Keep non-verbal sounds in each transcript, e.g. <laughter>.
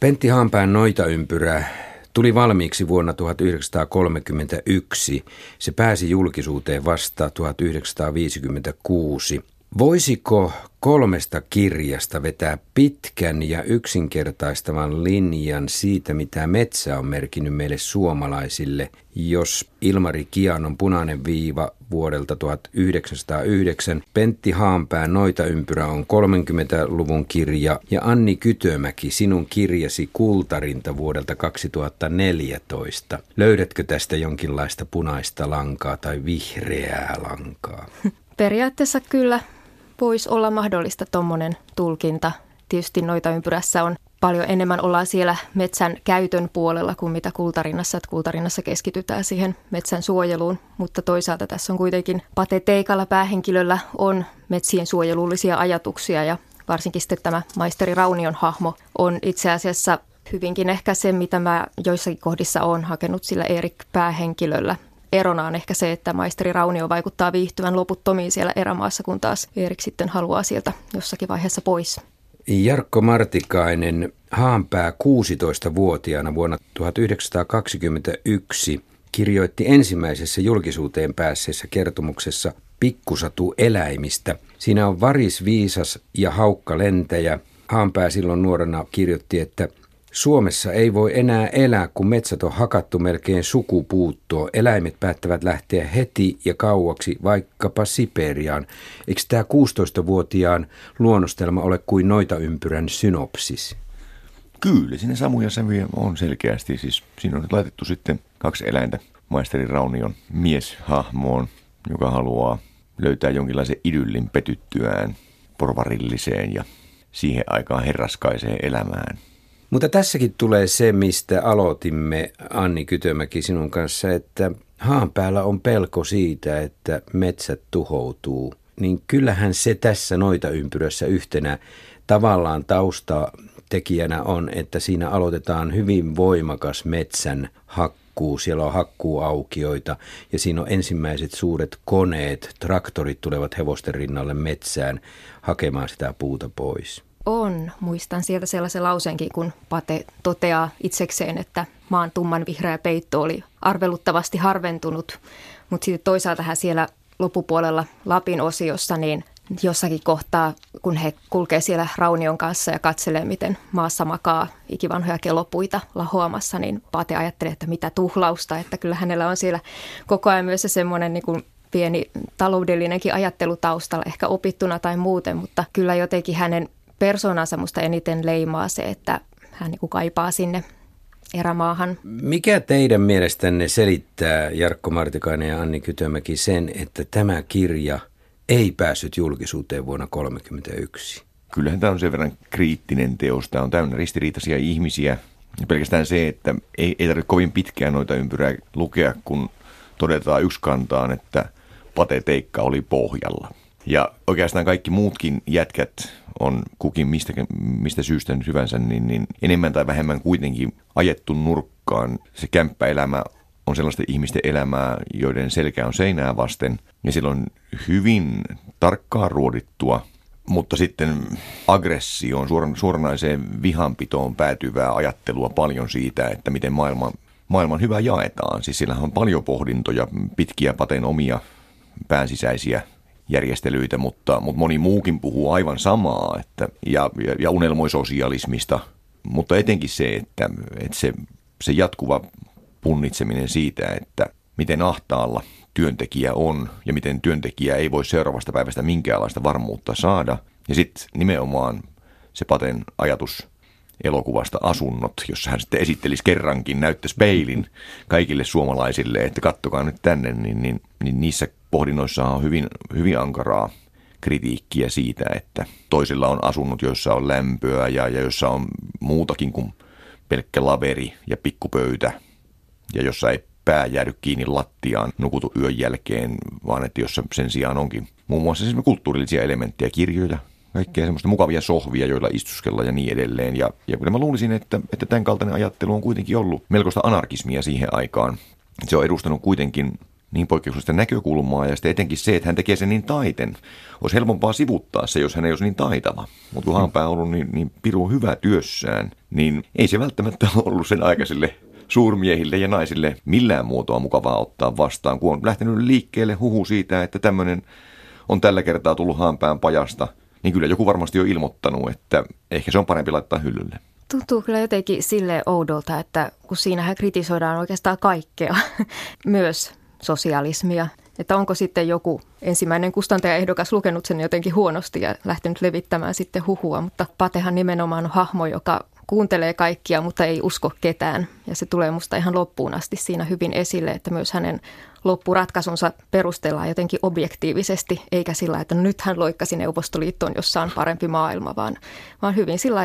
Pentti Haanpään noitaympyrä tuli valmiiksi vuonna 1931. Se pääsi julkisuuteen vasta 1956. Voisiko kolmesta kirjasta vetää pitkän ja yksinkertaistavan linjan siitä, mitä metsä on merkinnyt meille suomalaisille, jos Ilmari Kianon punainen viiva vuodelta 1909, Pentti Haanpään Noita-ympyrä on 30-luvun kirja ja Anni Kytömäki sinun kirjasi Kultarinta vuodelta 2014. Löydätkö tästä jonkinlaista punaista lankaa tai vihreää lankaa? <laughs> Periaatteessa kyllä voisi olla mahdollista tuommoinen tulkinta. Tietysti noita ympyrässä on paljon enemmän ollaan siellä metsän käytön puolella kuin mitä kultarinnassa. Että kultarinnassa keskitytään siihen metsän suojeluun, mutta toisaalta tässä on kuitenkin Pate Teikalla päähenkilöllä on metsien suojelullisia ajatuksia ja varsinkin sitten tämä maisteri Raunion hahmo on itse asiassa hyvinkin ehkä se, mitä mä joissakin kohdissa olen hakenut sillä Erik päähenkilöllä erona on ehkä se, että maisteri Raunio vaikuttaa viihtyvän loputtomiin siellä erämaassa, kun taas Erik sitten haluaa sieltä jossakin vaiheessa pois. Jarkko Martikainen Haanpää 16-vuotiaana vuonna 1921 kirjoitti ensimmäisessä julkisuuteen päässeessä kertomuksessa Pikkusatu eläimistä. Siinä on varis viisas ja haukka lentäjä. Haanpää silloin nuorena kirjoitti, että Suomessa ei voi enää elää, kun metsät on hakattu melkein sukupuuttoon. Eläimet päättävät lähteä heti ja kauaksi, vaikkapa Siperiaan. Eikö tämä 16-vuotiaan luonnostelma ole kuin noita ympyrän synopsis? Kyllä, siinä samoja sävyjä on selkeästi. Siis siinä on laitettu sitten kaksi eläintä maisteri Raunion mieshahmoon, joka haluaa löytää jonkinlaisen idyllin petyttyään porvarilliseen ja siihen aikaan herraskaiseen elämään. Mutta tässäkin tulee se, mistä aloitimme Anni Kytömäki sinun kanssa, että haan päällä on pelko siitä, että metsät tuhoutuu. Niin kyllähän se tässä noita ympyrössä yhtenä tavallaan taustatekijänä on, että siinä aloitetaan hyvin voimakas metsän hakkuu. Siellä on hakkuuaukioita ja siinä on ensimmäiset suuret koneet, traktorit tulevat hevosten rinnalle metsään hakemaan sitä puuta pois. On. Muistan sieltä sellaisen lauseenkin, kun Pate toteaa itsekseen, että maan tumman vihreä peitto oli arveluttavasti harventunut. Mutta sitten toisaalta hän siellä loppupuolella Lapin osiossa, niin jossakin kohtaa, kun he kulkee siellä Raunion kanssa ja katselee, miten maassa makaa ikivanhoja kelopuita lahoamassa, niin Pate ajattelee, että mitä tuhlausta, että kyllä hänellä on siellä koko ajan myös se semmoinen niin kuin pieni taloudellinenkin ajattelu taustalla, ehkä opittuna tai muuten, mutta kyllä jotenkin hänen persoonansa musta eniten leimaa se, että hän niin kuin kaipaa sinne erämaahan. Mikä teidän mielestänne selittää Jarkko Martikainen ja Anni Kytömäki sen, että tämä kirja ei päässyt julkisuuteen vuonna 1931? Kyllähän tämä on sen verran kriittinen teos. Tämä on täynnä ristiriitaisia ihmisiä. Ja pelkästään se, että ei, ei tarvitse kovin pitkään noita ympyrää lukea, kun todetaan yksi kantaan, että pateteikka oli pohjalla. Ja oikeastaan kaikki muutkin jätkät on kukin mistä, mistä syystä nyt hyvänsä, niin, niin enemmän tai vähemmän kuitenkin ajettu nurkkaan. Se kämppäelämä on sellaista ihmisten elämää, joiden selkä on seinää vasten, ja silloin hyvin tarkkaan ruodittua, mutta sitten aggressioon, suoran, suoranaiseen vihanpitoon päätyvää ajattelua paljon siitä, että miten maailman, maailman hyvä jaetaan. Siis sillä on paljon pohdintoja, pitkiä paten omia päänsisäisiä järjestelyitä, mutta, mutta moni muukin puhuu aivan samaa että, ja, ja, ja unelmoi sosialismista, mutta etenkin se, että, että se, se jatkuva punnitseminen siitä, että miten ahtaalla työntekijä on ja miten työntekijä ei voi seuraavasta päivästä minkäänlaista varmuutta saada. Ja sitten nimenomaan se Paten ajatus elokuvasta Asunnot, jossa hän sitten esittelisi kerrankin, näyttäisi peilin kaikille suomalaisille, että kattokaa nyt tänne, niin, niin, niin niissä pohdinnoissa on hyvin, hyvin ankaraa kritiikkiä siitä, että toisilla on asunnot, joissa on lämpöä ja, ja joissa on muutakin kuin pelkkä laveri ja pikkupöytä ja jossa ei pää jäädy kiinni lattiaan nukutu yön jälkeen, vaan että jossa sen sijaan onkin muun muassa siis kulttuurillisia elementtejä, kirjoja, kaikkea semmoista mukavia sohvia, joilla istuskella ja niin edelleen. Ja, ja kyllä mä luulisin, että, että tämän kaltainen ajattelu on kuitenkin ollut melkoista anarkismia siihen aikaan. Se on edustanut kuitenkin niin poikkeuksellista näkökulmaa ja sitten etenkin se, että hän tekee sen niin taiten. Olisi helpompaa sivuttaa se, jos hän ei olisi niin taitava. Mutta kun on ollut niin, niin piru hyvä työssään, niin ei se välttämättä <laughs> ollut sen aikaiselle suurmiehille ja naisille millään muotoa mukavaa ottaa vastaan, kun on lähtenyt liikkeelle huhu siitä, että tämmöinen on tällä kertaa tullut Haanpään pajasta, niin kyllä joku varmasti on ilmoittanut, että ehkä se on parempi laittaa hyllylle. Tuntuu kyllä jotenkin sille oudolta, että kun siinähän kritisoidaan oikeastaan kaikkea, <laughs> myös sosialismia. Että onko sitten joku ensimmäinen kustantajaehdokas lukenut sen jotenkin huonosti ja lähtenyt levittämään sitten huhua, mutta Patehan nimenomaan on hahmo, joka kuuntelee kaikkia, mutta ei usko ketään. Ja se tulee musta ihan loppuun asti siinä hyvin esille, että myös hänen loppuratkaisunsa perustellaan jotenkin objektiivisesti, eikä sillä, että nyt hän loikkasi Neuvostoliittoon, jossa on parempi maailma, vaan, vaan hyvin sillä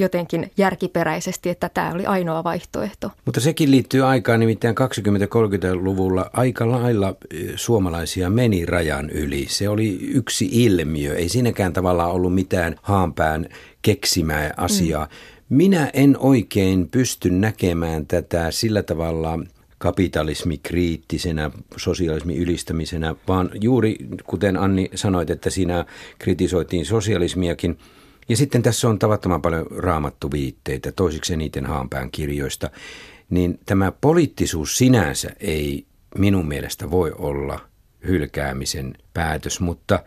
jotenkin järkiperäisesti, että tämä oli ainoa vaihtoehto. Mutta sekin liittyy aikaan, nimittäin 20-30-luvulla aika lailla eh, suomalaisia meni rajan yli. Se oli yksi ilmiö, ei siinäkään tavallaan ollut mitään haanpään keksimää asiaa. Mm. Minä en oikein pysty näkemään tätä sillä tavalla kapitalismikriittisenä, sosialismin ylistämisenä, vaan juuri kuten Anni sanoit, että siinä kritisoitiin sosialismiakin – ja sitten tässä on tavattoman paljon raamattu viitteitä, toisiksi eniten Haanpään kirjoista. Niin tämä poliittisuus sinänsä ei minun mielestä voi olla hylkäämisen päätös, mutta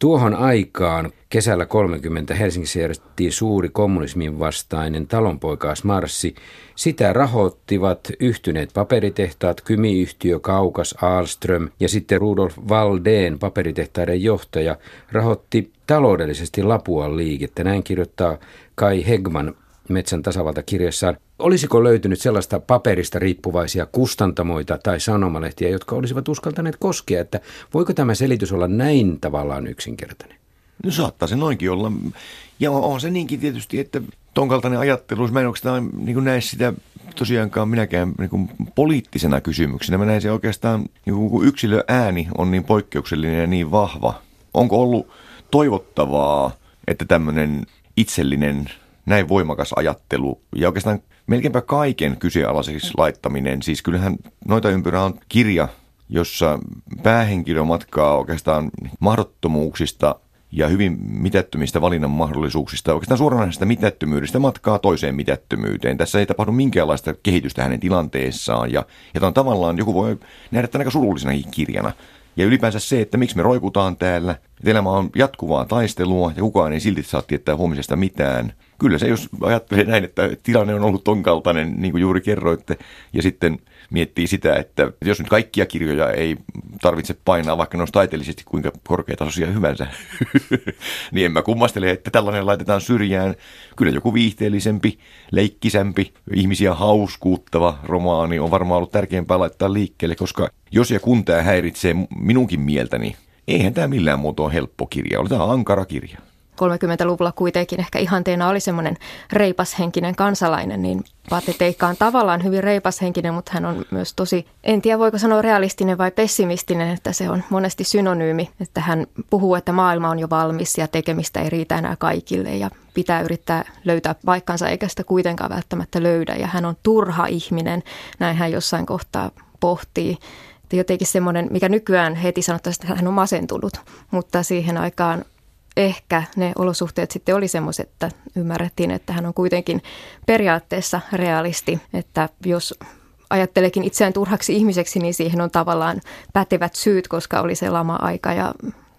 tuohon aikaan kesällä 30 Helsingissä järjestettiin suuri kommunismin vastainen talonpoikaismarssi. Sitä rahoittivat yhtyneet paperitehtaat, Kymiyhtiö, Kaukas, Alström ja sitten Rudolf Valdeen paperitehtaiden johtaja rahoitti taloudellisesti Lapuan liikettä. Näin kirjoittaa Kai Hegman Metsän tasavalta kirjassaan. Olisiko löytynyt sellaista paperista riippuvaisia kustantamoita tai sanomalehtiä, jotka olisivat uskaltaneet koskea, että voiko tämä selitys olla näin tavallaan yksinkertainen? No saattaa se noinkin olla. Ja on se niinkin tietysti, että ton kaltainen ajattelu, mä en oikeastaan niin näe sitä tosiaankaan minäkään niin kuin poliittisena kysymyksenä. Mä näen se oikeastaan, niin kun yksilö ääni on niin poikkeuksellinen ja niin vahva. Onko ollut toivottavaa, että tämmöinen itsellinen, näin voimakas ajattelu ja oikeastaan melkeinpä kaiken kyseenalaiseksi laittaminen, siis kyllähän Noita ympyrä on kirja, jossa päähenkilö matkaa oikeastaan mahdottomuuksista ja hyvin mitättömistä valinnan mahdollisuuksista, oikeastaan suoranaisesta mitättömyydestä matkaa toiseen mitättömyyteen. Tässä ei tapahdu minkäänlaista kehitystä hänen tilanteessaan ja, ja on tavallaan, joku voi nähdä tämän aika surullisena kirjana. Ja ylipäänsä se, että miksi me roikutaan täällä, että elämä on jatkuvaa taistelua ja kukaan ei silti saa tietää huomisesta mitään. Kyllä se, jos ajattelee näin, että tilanne on ollut ton kaltainen, niin kuin juuri kerroitte, ja sitten miettii sitä, että jos nyt kaikkia kirjoja ei tarvitse painaa, vaikka ne olisi taiteellisesti kuinka korkeatasoisia hyvänsä, <laughs> niin en mä kummastele, että tällainen laitetaan syrjään. Kyllä joku viihteellisempi, leikkisämpi, ihmisiä hauskuuttava romaani on varmaan ollut tärkeämpää laittaa liikkeelle, koska jos ja kun tämä häiritsee minunkin mieltäni, eihän tämä millään muotoa helppo kirja ole. Tämä on ankara kirja. 30-luvulla kuitenkin ehkä ihanteena oli semmoinen reipashenkinen kansalainen, niin Pate Teikka on tavallaan hyvin reipashenkinen, mutta hän on myös tosi, en tiedä voiko sanoa realistinen vai pessimistinen, että se on monesti synonyymi, että hän puhuu, että maailma on jo valmis ja tekemistä ei riitä enää kaikille ja pitää yrittää löytää paikkansa eikä sitä kuitenkaan välttämättä löydä. Ja hän on turha ihminen, näin hän jossain kohtaa pohtii. Jotenkin semmoinen, mikä nykyään heti sanottaisiin, että hän on masentunut, mutta siihen aikaan ehkä ne olosuhteet sitten oli semmoiset, että ymmärrettiin, että hän on kuitenkin periaatteessa realisti, että jos ajattelekin itseään turhaksi ihmiseksi, niin siihen on tavallaan pätevät syyt, koska oli se lama-aika ja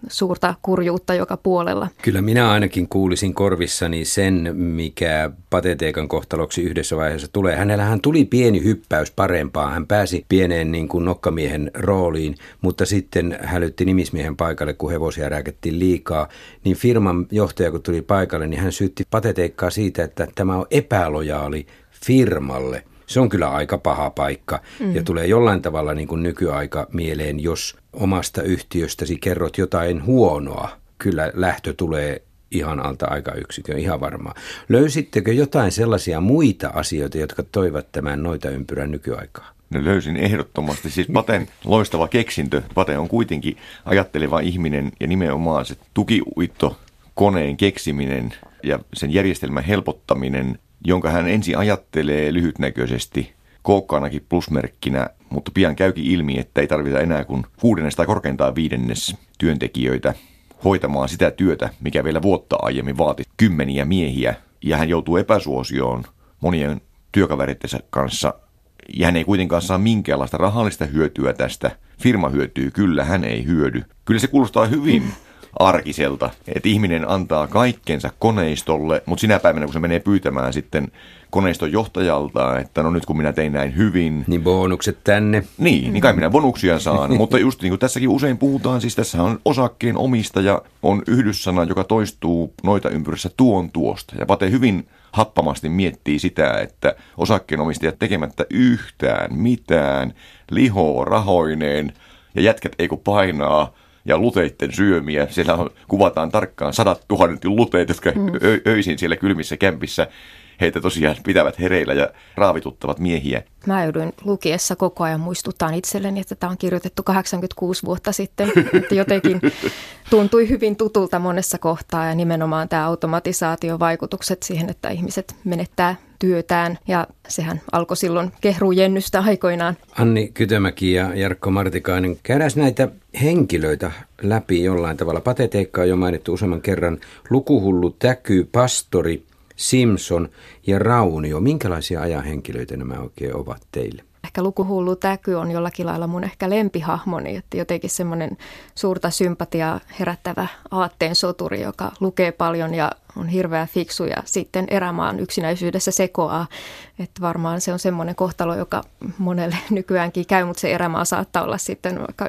suurta kurjuutta joka puolella. Kyllä minä ainakin kuulisin korvissani sen, mikä pateteekan kohtaloksi yhdessä vaiheessa tulee. Hänellähän tuli pieni hyppäys parempaan. Hän pääsi pieneen niin kuin nokkamiehen rooliin, mutta sitten hälytti nimismiehen paikalle, kun hevosia rääkettiin liikaa. Niin firman johtaja, kun tuli paikalle, niin hän syytti pateteikkaa siitä, että tämä on epälojaali firmalle – se on kyllä aika paha paikka mm. ja tulee jollain tavalla niin kuin nykyaika mieleen, jos omasta yhtiöstäsi kerrot jotain huonoa. Kyllä lähtö tulee ihan alta yksikön, ihan varmaan. Löysittekö jotain sellaisia muita asioita, jotka toivat tämän noita ympyrän nykyaikaa? No löysin ehdottomasti. Siis Paten loistava keksintö. Pate on kuitenkin ajatteleva ihminen ja nimenomaan se tukiuitto koneen keksiminen ja sen järjestelmän helpottaminen jonka hän ensin ajattelee lyhytnäköisesti kookkaanakin plusmerkkinä mutta pian käykin ilmi, että ei tarvita enää kuin kuudennes tai korkeintaan viidennes työntekijöitä hoitamaan sitä työtä, mikä vielä vuotta aiemmin vaati kymmeniä miehiä, ja hän joutuu epäsuosioon monien työkaverittensa kanssa, ja hän ei kuitenkaan saa minkäänlaista rahallista hyötyä tästä. Firma hyötyy, kyllä hän ei hyödy. Kyllä se kuulostaa hyvin arkiselta, että ihminen antaa kaikkensa koneistolle, mutta sinä päivänä, kun se menee pyytämään sitten koneiston johtajalta, että no nyt kun minä tein näin hyvin. Niin bonukset tänne. Niin, niin kai minä bonuksia saan, <laughs> mutta just niin kuin tässäkin usein puhutaan, siis tässä on osakkeen omistaja, on yhdyssana, joka toistuu noita ympyrissä tuon tuosta. Ja Pate hyvin happamasti miettii sitä, että osakkeenomistajat tekemättä yhtään mitään, liho rahoineen ja jätkät ei kun painaa ja luteitten syömiä. Siellä on, kuvataan tarkkaan sadat tuhannet luteet, jotka mm. ö- öisin siellä kylmissä kämpissä heitä tosiaan pitävät hereillä ja raavituttavat miehiä. Mä joudun lukiessa koko ajan muistuttaa itselleni, että tämä on kirjoitettu 86 vuotta sitten, <laughs> että jotenkin tuntui hyvin tutulta monessa kohtaa ja nimenomaan tämä automatisaation vaikutukset siihen, että ihmiset menettää työtään ja sehän alkoi silloin kehrujennystä aikoinaan. Anni Kytömäki ja Jarkko Martikainen, käydään näitä henkilöitä läpi jollain tavalla. Pateteikka on jo mainittu useamman kerran. Lukuhullu täky, pastori, Simpson ja Raunio. Minkälaisia ajanhenkilöitä nämä oikein ovat teille? Ehkä lukuhullu täky on jollakin lailla mun ehkä lempihahmoni, että jotenkin semmoinen suurta sympatiaa herättävä aatteen soturi, joka lukee paljon ja on hirveän fiksu ja sitten erämaan yksinäisyydessä sekoaa. Että varmaan se on semmoinen kohtalo, joka monelle <laughs> nykyäänkin käy, mutta se erämaa saattaa olla sitten vaikka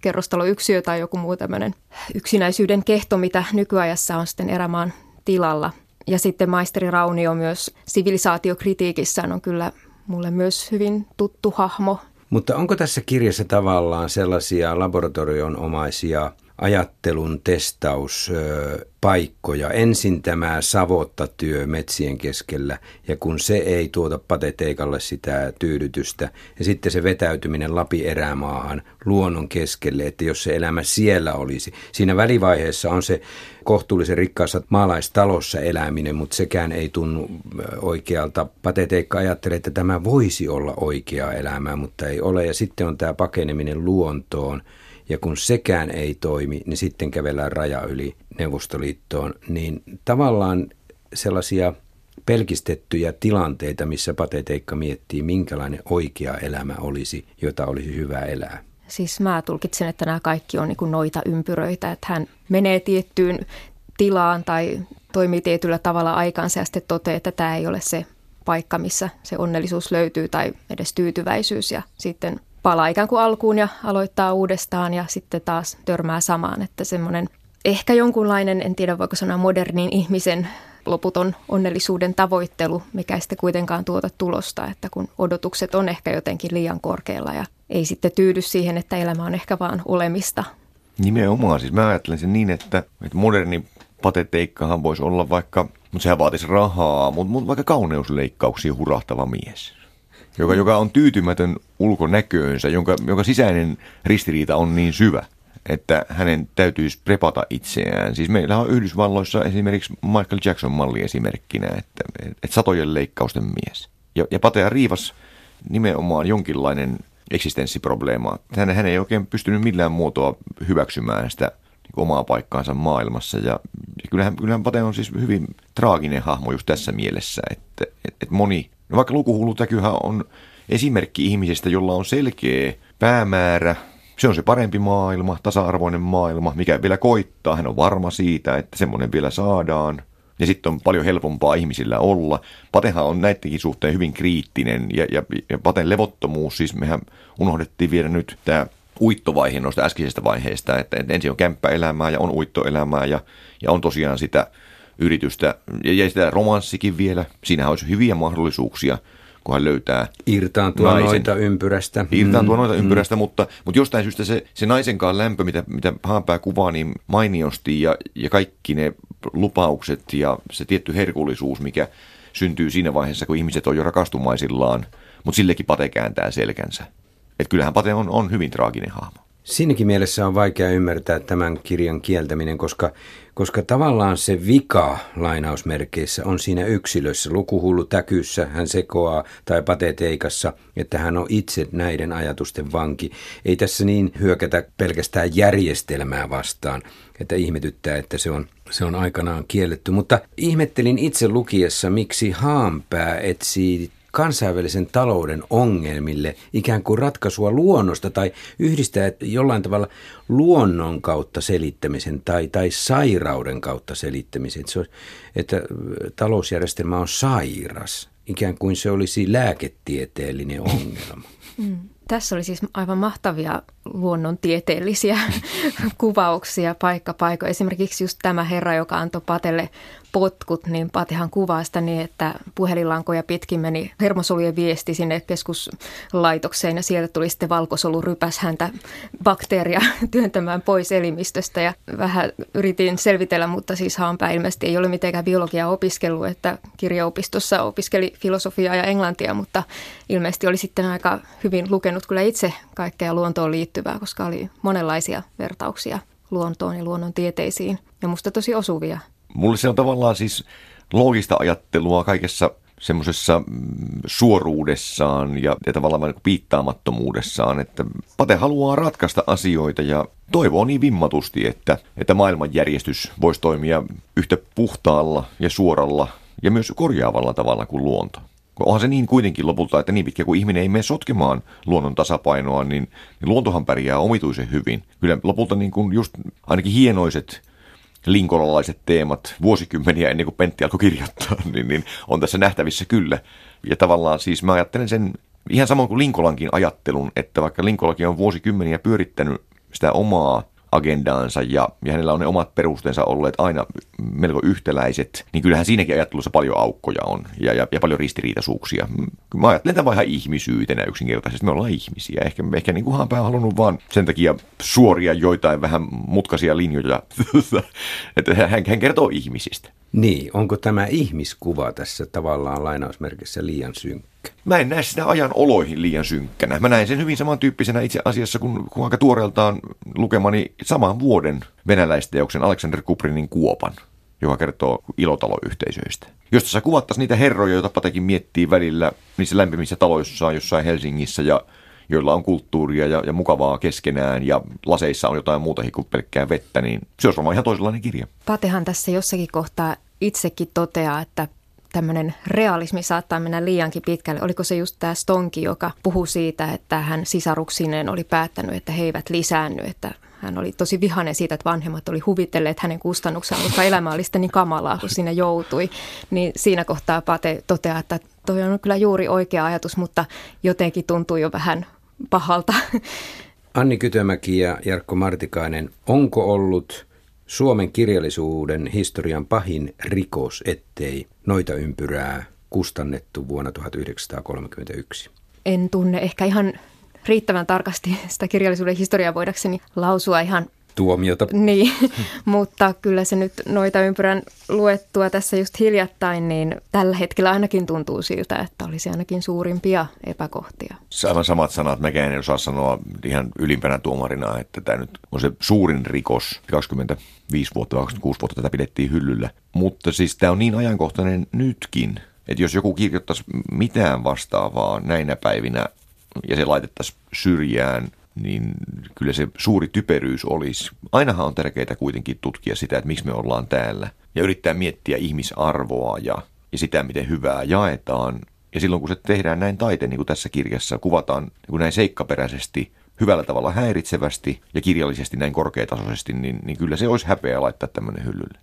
kerrostaloyksiö tai joku muu tämmöinen yksinäisyyden kehto, mitä nykyajassa on sitten erämaan tilalla. Ja sitten maisteri Raunio myös sivilisaatiokritiikissään on kyllä mulle myös hyvin tuttu hahmo. Mutta onko tässä kirjassa tavallaan sellaisia laboratorionomaisia ajattelun testauspaikkoja. Ensin tämä savottatyö metsien keskellä ja kun se ei tuota pateteikalle sitä tyydytystä ja sitten se vetäytyminen Lapi erämaahan luonnon keskelle, että jos se elämä siellä olisi. Siinä välivaiheessa on se kohtuullisen rikkaassa maalaistalossa eläminen, mutta sekään ei tunnu oikealta. Pateteikka ajattelee, että tämä voisi olla oikeaa elämää, mutta ei ole. Ja sitten on tämä pakeneminen luontoon – ja kun sekään ei toimi, niin sitten kävellään raja yli Neuvostoliittoon. Niin tavallaan sellaisia pelkistettyjä tilanteita, missä pateteikka miettii, minkälainen oikea elämä olisi, jota olisi hyvä elää. Siis mä tulkitsen, että nämä kaikki on niin noita ympyröitä, että hän menee tiettyyn tilaan tai toimii tietyllä tavalla aikansa ja sitten toteaa, että tämä ei ole se paikka, missä se onnellisuus löytyy tai edes tyytyväisyys ja sitten palaa ikään kuin alkuun ja aloittaa uudestaan ja sitten taas törmää samaan. Että semmoinen ehkä jonkunlainen, en tiedä voiko sanoa modernin ihmisen loputon onnellisuuden tavoittelu, mikä ei sitten kuitenkaan tuota tulosta, että kun odotukset on ehkä jotenkin liian korkealla ja ei sitten tyydy siihen, että elämä on ehkä vaan olemista. Nimenomaan, siis mä ajattelen sen niin, että, että moderni pateteikkahan voisi olla vaikka, mutta sehän vaatisi rahaa, mutta, mutta vaikka kauneusleikkauksiin hurahtava mies joka, joka on tyytymätön ulkonäköönsä, jonka, jonka sisäinen ristiriita on niin syvä, että hänen täytyisi prepata itseään. Siis meillä on Yhdysvalloissa esimerkiksi Michael Jackson-malli esimerkkinä, että, että satojen leikkausten mies. Ja, ja Patea Riivas nimenomaan jonkinlainen eksistenssiprobleema. Hän, hän ei oikein pystynyt millään muotoa hyväksymään sitä niin omaa paikkaansa maailmassa. Ja, ja kyllähän, kyllähän Pate on siis hyvin traaginen hahmo just tässä mielessä, että, että, että moni No vaikka lukuhullutäkyhän on esimerkki ihmisestä, jolla on selkeä päämäärä, se on se parempi maailma, tasa-arvoinen maailma, mikä vielä koittaa. Hän on varma siitä, että semmoinen vielä saadaan. Ja sitten on paljon helpompaa ihmisillä olla. Patehan on näidenkin suhteen hyvin kriittinen ja, ja, ja Paten levottomuus, siis mehän unohdettiin vielä nyt tämä uittovaihe noista äskeisestä vaiheista, että ensin on kämppäelämää ja on uittoelämää ja, ja on tosiaan sitä yritystä ja sitä romanssikin vielä. Siinähän olisi hyviä mahdollisuuksia, kun hän löytää Irtaantua naisen. noita ympyrästä. Irtaantua mm, noita mm. ympyrästä, mutta, mutta jostain syystä se, se naisenkaan lämpö, mitä, mitä Haanpää kuvaa niin mainiosti ja, ja kaikki ne lupaukset ja se tietty herkullisuus, mikä syntyy siinä vaiheessa, kun ihmiset on jo rakastumaisillaan, mutta sillekin Pate kääntää selkänsä. Että kyllähän Pate on, on hyvin traaginen hahmo. Siinäkin mielessä on vaikea ymmärtää tämän kirjan kieltäminen, koska, koska tavallaan se vika lainausmerkeissä on siinä yksilössä. Lukuhullu täkyssä hän sekoaa tai pateteikassa, että hän on itse näiden ajatusten vanki. Ei tässä niin hyökätä pelkästään järjestelmää vastaan, että ihmetyttää, että se on, se on aikanaan kielletty. Mutta ihmettelin itse lukiessa, miksi Haanpää etsii kansainvälisen talouden ongelmille ikään kuin ratkaisua luonnosta tai yhdistää jollain tavalla luonnon kautta selittämisen tai, tai sairauden kautta selittämisen. Että, se on, että talousjärjestelmä on sairas, ikään kuin se olisi lääketieteellinen ongelma. <laughs> Mm. Tässä oli siis aivan mahtavia luonnontieteellisiä <laughs> kuvauksia paikka paikka. Esimerkiksi just tämä herra, joka antoi Patelle potkut, niin Patihan kuvaa sitä niin, että puhelinlankoja pitkin meni hermosolujen viesti sinne keskuslaitokseen ja sieltä tuli sitten valkosolu rypäs häntä bakteeria <laughs> työntämään pois elimistöstä ja vähän yritin selvitellä, mutta siis Haanpää ilmeisesti ei ole mitenkään biologiaa opiskellut, että kirjaopistossa opiskeli filosofiaa ja englantia, mutta ilmeisesti oli sitten aika hyvin lukenut kyllä itse kaikkea luontoon liittyvää, koska oli monenlaisia vertauksia luontoon ja luonnontieteisiin ja musta tosi osuvia. Mulle se on tavallaan siis loogista ajattelua kaikessa semmoisessa mm, suoruudessaan ja, ja tavallaan piittaamattomuudessaan, että Pate haluaa ratkaista asioita ja toivoo niin vimmatusti, että, että maailmanjärjestys voisi toimia yhtä puhtaalla ja suoralla ja myös korjaavalla tavalla kuin luonto. Onhan se niin kuitenkin lopulta, että niin pitkä kuin ihminen ei mene sotkemaan luonnon tasapainoa, niin, niin luontohan pärjää omituisen hyvin. Kyllä lopulta niin kuin just ainakin hienoiset linkolalaiset teemat vuosikymmeniä ennen kuin Pentti alkoi kirjoittaa, <laughs> niin, niin on tässä nähtävissä kyllä. Ja tavallaan siis mä ajattelen sen ihan samoin kuin Linkolankin ajattelun, että vaikka Linkolakin on vuosikymmeniä pyörittänyt sitä omaa agendaansa ja, ja hänellä on ne omat perusteensa olleet aina melko yhtäläiset, niin kyllähän siinäkin ajattelussa paljon aukkoja on ja, ja, ja paljon ristiriitaisuuksia. Mä ajattelen tämän ihan ihmisyytenä yksinkertaisesti. Me ollaan ihmisiä. Ehkä, ehkä niin kuin pää halunnut vaan sen takia suoria joitain vähän mutkaisia linjoja, <laughs> että hän, hän kertoo ihmisistä. Niin, onko tämä ihmiskuva tässä tavallaan lainausmerkissä liian synkkä? Mä en näe sitä ajan oloihin liian synkkänä. Mä näen sen hyvin samantyyppisenä itse asiassa kuin, kuin aika tuoreeltaan lukemani saman vuoden venäläisteoksen Aleksander Kuprinin Kuopan, joka kertoo ilotaloyhteisöistä. Jos tässä kuvattaisiin niitä herroja, joita Patekin miettii välillä niissä lämpimissä taloissaan jossain Helsingissä ja joilla on kulttuuria ja, ja mukavaa keskenään ja laseissa on jotain muuta kuin pelkkää vettä, niin se olisi varmaan ihan toisenlainen kirja. Patehan tässä jossakin kohtaa itsekin toteaa, että tämmöinen realismi saattaa mennä liiankin pitkälle. Oliko se just tämä Stonki, joka puhuu siitä, että hän sisaruksineen oli päättänyt, että he eivät lisäänny, että hän oli tosi vihainen siitä, että vanhemmat oli huvitelleet hänen kustannuksaan, koska elämä oli sitten niin kamalaa, kun siinä joutui. Niin siinä kohtaa Pate toteaa, että toi on kyllä juuri oikea ajatus, mutta jotenkin tuntuu jo vähän pahalta. Anni Kytömäki ja Jarkko Martikainen, onko ollut Suomen kirjallisuuden historian pahin rikos, ettei noita ympyrää kustannettu vuonna 1931? En tunne ehkä ihan riittävän tarkasti sitä kirjallisuuden historiaa voidakseni lausua ihan tuomiota. Niin, <laughs> mutta kyllä se nyt noita ympyrän luettua tässä just hiljattain, niin tällä hetkellä ainakin tuntuu siltä, että olisi ainakin suurimpia epäkohtia. Aivan samat sanat, mäkään en osaa sanoa ihan ylimpänä tuomarina, että tämä nyt on se suurin rikos. 25 vuotta, 26 vuotta tätä pidettiin hyllyllä. Mutta siis tämä on niin ajankohtainen nytkin, että jos joku kirjoittaisi mitään vastaavaa näinä päivinä ja se laitettaisiin syrjään – niin kyllä se suuri typeryys olisi. Ainahan on tärkeää kuitenkin tutkia sitä, että miksi me ollaan täällä ja yrittää miettiä ihmisarvoa ja, ja sitä, miten hyvää jaetaan. Ja silloin kun se tehdään näin taiteen, niin kuin tässä kirjassa, kuvataan niin kuin näin seikkaperäisesti, hyvällä tavalla häiritsevästi ja kirjallisesti näin korkeatasoisesti, niin, niin kyllä se olisi häpeä laittaa tämmöinen hyllylle.